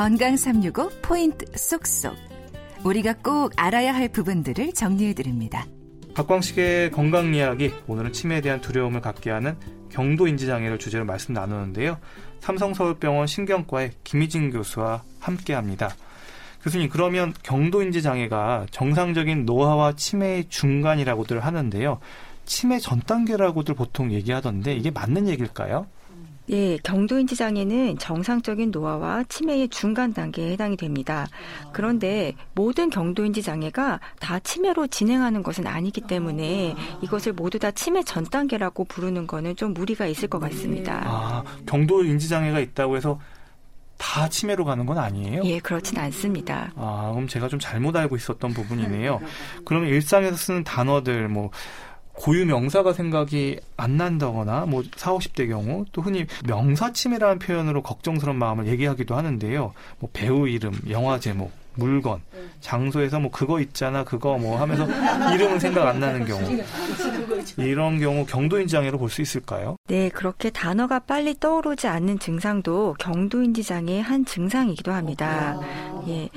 건강 365 포인트 쏙쏙. 우리가 꼭 알아야 할 부분들을 정리해 드립니다. 박광식의 건강 이야기 오늘은 치매에 대한 두려움을 갖게 하는 경도 인지 장애를 주제로 말씀 나누는데요. 삼성서울병원 신경과의 김희진 교수와 함께 합니다. 교수님 그러면 경도 인지 장애가 정상적인 노화와 치매의 중간이라고들 하는데요. 치매 전 단계라고들 보통 얘기하던데 이게 맞는 얘기일까요? 예, 경도인지 장애는 정상적인 노화와 치매의 중간 단계에 해당이 됩니다. 그런데 모든 경도인지 장애가 다 치매로 진행하는 것은 아니기 때문에 이것을 모두 다 치매 전 단계라고 부르는 것은 좀 무리가 있을 것 같습니다. 아, 경도인지 장애가 있다고 해서 다 치매로 가는 건 아니에요? 예, 그렇진 않습니다. 아, 그럼 제가 좀 잘못 알고 있었던 부분이네요. 그러면 일상에서 쓰는 단어들 뭐 고유 명사가 생각이 안 난다거나 뭐 4, 50대 경우 또 흔히 명사 치매라는 표현으로 걱정스러운 마음을 얘기하기도 하는데요. 뭐 배우 이름, 영화 제목, 물건, 장소에서 뭐 그거 있잖아, 그거 뭐 하면서 이름은 생각 안 나는 경우. 이런 경우 경도인지 장애로 볼 수 있을까요? 네, 그렇게 단어가 빨리 떠오르지 않는 증상도 경도인지 장애의 한 증상이기도 합니다. 예.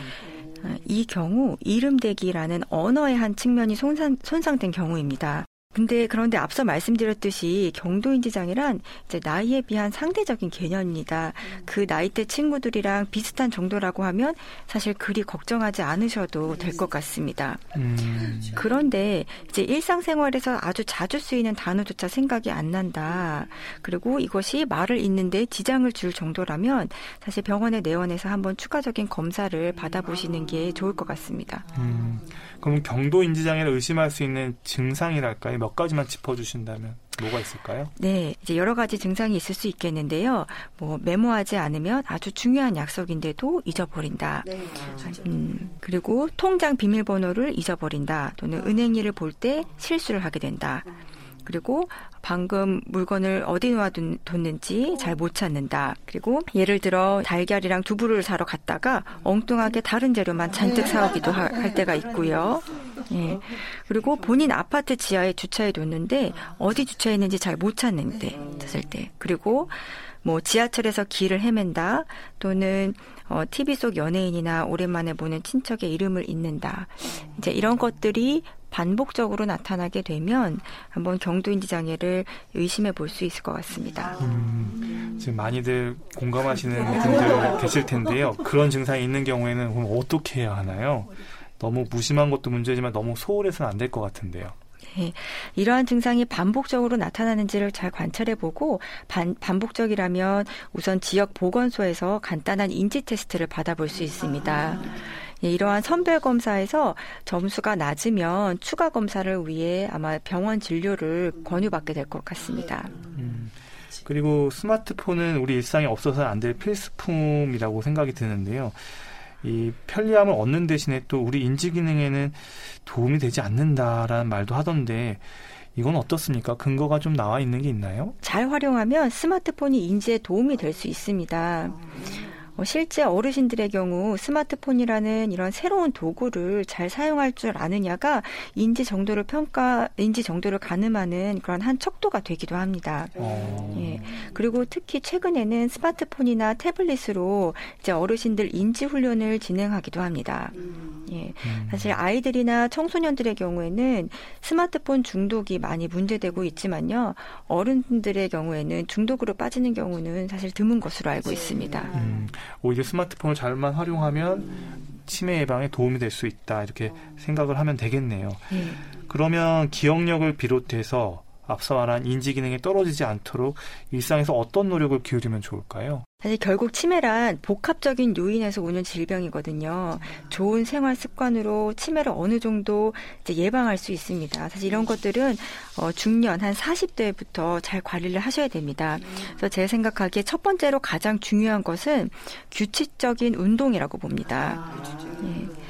이 경우 이름 대기라는 언어의 한 측면이 손상, 손상된 경우입니다. 근데 그런데 앞서 말씀드렸듯이 경도인지 장애란 이제 나이에 비한 상대적인 개념입니다. 그 나이 대 친구들이랑 비슷한 정도라고 하면 사실 그리 걱정하지 않으셔도 될 것 같습니다. 음. 그런데 이제 일상생활에서 아주 자주 쓰이는 단어조차 생각이 안 난다. 그리고 이것이 말을 잇는데 지장을 줄 정도라면 사실 병원에 내원해서 한번 추가적인 검사를 받아보시는 게 좋을 것 같습니다. 음. 그럼 경도 인지 장애를 의심할 수 있는 증상이랄까요? 몇 가지만 짚어주신다면 뭐가 있을까요? 네, 이제 여러 가지 증상이 있을 수 있겠는데요. 뭐 메모하지 않으면 아주 중요한 약속인데도 잊어버린다. 네, 음, 그리고 통장 비밀번호를 잊어버린다. 또는 은행 일을 볼 때 실수를 하게 된다. 그리고 방금 물건을 어디 놓아뒀는지 잘 못 찾는다. 그리고 예를 들어 달걀이랑 두부를 사러 갔다가 엉뚱하게 다른 재료만 잔뜩 사오기도 하, 할 때가 있고요. 예. 그리고 본인 아파트 지하에 주차해 뒀는데 어디 주차했는지 잘 못 찾는데 찾을 때. 그리고 뭐 지하철에서 길을 헤맨다 또는 어, TV 속 연예인이나 오랜만에 보는 친척의 이름을 잊는다. 이제 이런 것들이 반복적으로 나타나게 되면 한번 경도인지 장애를 의심해 볼 수 있을 것 같습니다. 음, 지금 많이들 공감하시는 분들 계실 텐데요. 그런 증상이 있는 경우에는 그럼 어떻게 해야 하나요? 너무 무심한 것도 문제지만 너무 소홀해서는 안 될 것 같은데요. 네, 이러한 증상이 반복적으로 나타나는지를 잘 관찰해 보고 반, 반복적이라면 우선 지역 보건소에서 간단한 인지 테스트를 받아볼 수 있습니다. 예, 이러한 선별 검사에서 점수가 낮으면 추가 검사를 위해 아마 병원 진료를 권유받게 될 것 같습니다. 음, 그리고 스마트폰은 우리 일상에 없어서는 안 될 필수품이라고 생각이 드는데요. 이 편리함을 얻는 대신에 또 우리 인지 기능에는 도움이 되지 않는다라는 말도 하던데 이건 어떻습니까? 근거가 좀 나와 있는 게 있나요? 잘 활용하면 스마트폰이 인지에 도움이 될 수 있습니다. 어, 실제 어르신들의 경우 스마트폰이라는 이런 새로운 도구를 잘 사용할 줄 아느냐가 인지 정도를 평가, 인지 정도를 가늠하는 그런 한 척도가 되기도 합니다. 어. 예. 그리고 특히 최근에는 스마트폰이나 태블릿으로 이제 어르신들 인지 훈련을 진행하기도 합니다. 예. 음. 사실 아이들이나 청소년들의 경우에는 스마트폰 중독이 많이 문제되고 있지만요. 어른들의 경우에는 중독으로 빠지는 경우는 사실 드문 것으로 알고 있습니다. 음. 오히려 스마트폰을 잘만 활용하면 치매 예방에 도움이 될 수 있다 이렇게 생각을 하면 되겠네요. 네. 그러면 기억력을 비롯해서 앞서 말한 인지 기능이 떨어지지 않도록 일상에서 어떤 노력을 기울이면 좋을까요? 사실 결국 치매란 복합적인 요인에서 오는 질병이거든요. 좋은 생활 습관으로 치매를 어느 정도 예방할 수 있습니다. 사실 이런 것들은 어, 중년 한 40대부터 잘 관리를 하셔야 됩니다. 그래서 제 생각하기에 첫 번째로 가장 중요한 것은 규칙적인 운동이라고 봅니다. 예.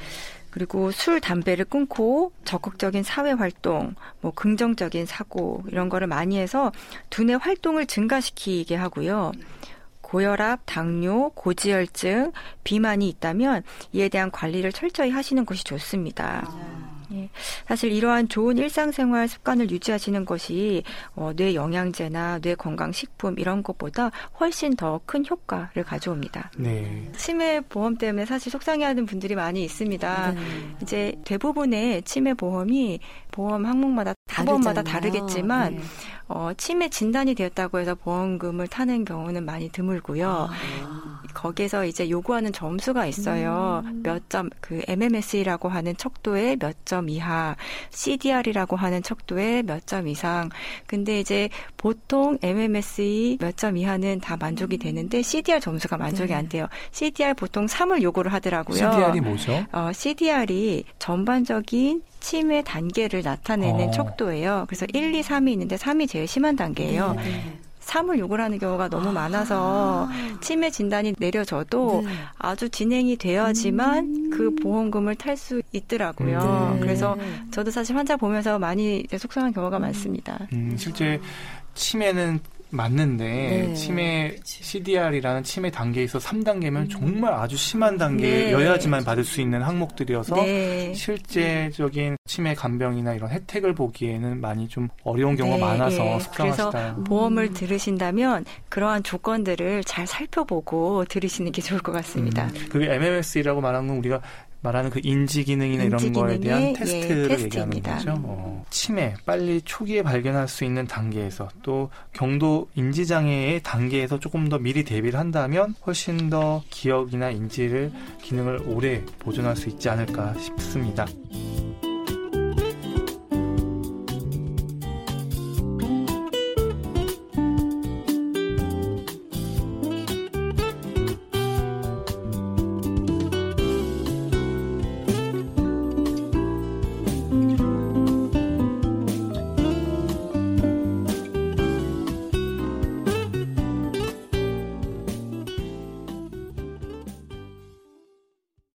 그리고 술, 담배를 끊고 적극적인 사회 활동, 뭐 긍정적인 사고 이런 거를 많이 해서 두뇌 활동을 증가시키게 하고요. 고혈압, 당뇨, 고지혈증, 비만이 있다면 이에 대한 관리를 철저히 하시는 것이 좋습니다. 예, 사실 이러한 좋은 일상생활 습관을 유지하시는 것이 어, 뇌 영양제나 뇌 건강 식품 이런 것보다 훨씬 더 큰 효과를 가져옵니다. 네. 치매 보험 때문에 사실 속상해하는 분들이 많이 있습니다. 네. 이제 대부분의 치매 보험이 보험 항목마다 보험마다 다르겠지만 네. 어, 치매 진단이 되었다고 해서 보험금을 타는 경우는 많이 드물고요. 아. 거기서 이제 요구하는 점수가 있어요. 음. 몇 점, 그 MMS라고 하는 척도의 몇점 이하, CDR이라고 하는 척도의 몇점 이상. 근데 이제 보통 MMSE 몇 점 이하는 다 만족이 되는데 CDR 점수가 만족이 네. 안 돼요. CDR 보통 3을 요구를 하더라고요. CDR이 뭐죠? 어, CDR이 전반적인 치매 단계를 나타내는 어. 척도예요. 그래서 1, 2, 3이 있는데 3이 제일 심한 단계예요. 네. 3을 요구하는 경우가 너무 아. 많아서 치매 진단이 내려져도 네. 아주 진행이 되어야지만 음. 그 보험금을 탈 수 있더라고요. 네. 그래서 저도 사실 환자 보면서 많이 속상한 경우가 많습니다. 음, 실제 치매는 맞는데 네. 치매 CDR이라는 치매 단계에서 3단계면 음. 정말 아주 심한 단계여야지만 네. 받을 수 있는 항목들이어서 네. 실제적인 치매 간병이나 이런 혜택을 보기에는 많이 좀 어려운 경우가 네. 많아서 네. 속상하시다. 그래서 보험을 음. 들으신다면 그러한 조건들을 잘 살펴보고 들으시는 게 좋을 것 같습니다. 음. 그게 MMS라고 말하는 건 우리가 말하는 그 인지 기능이나 인지 이런 거에 대한 예, 테스트를 예, 얘기하는 거죠. 어. 치매 빨리 초기에 발견할 수 있는 단계에서 또 경도 인지 장애의 단계에서 조금 더 미리 대비를 한다면 훨씬 더 기억이나 인지를 기능을 오래 보존할 수 있지 않을까 싶습니다.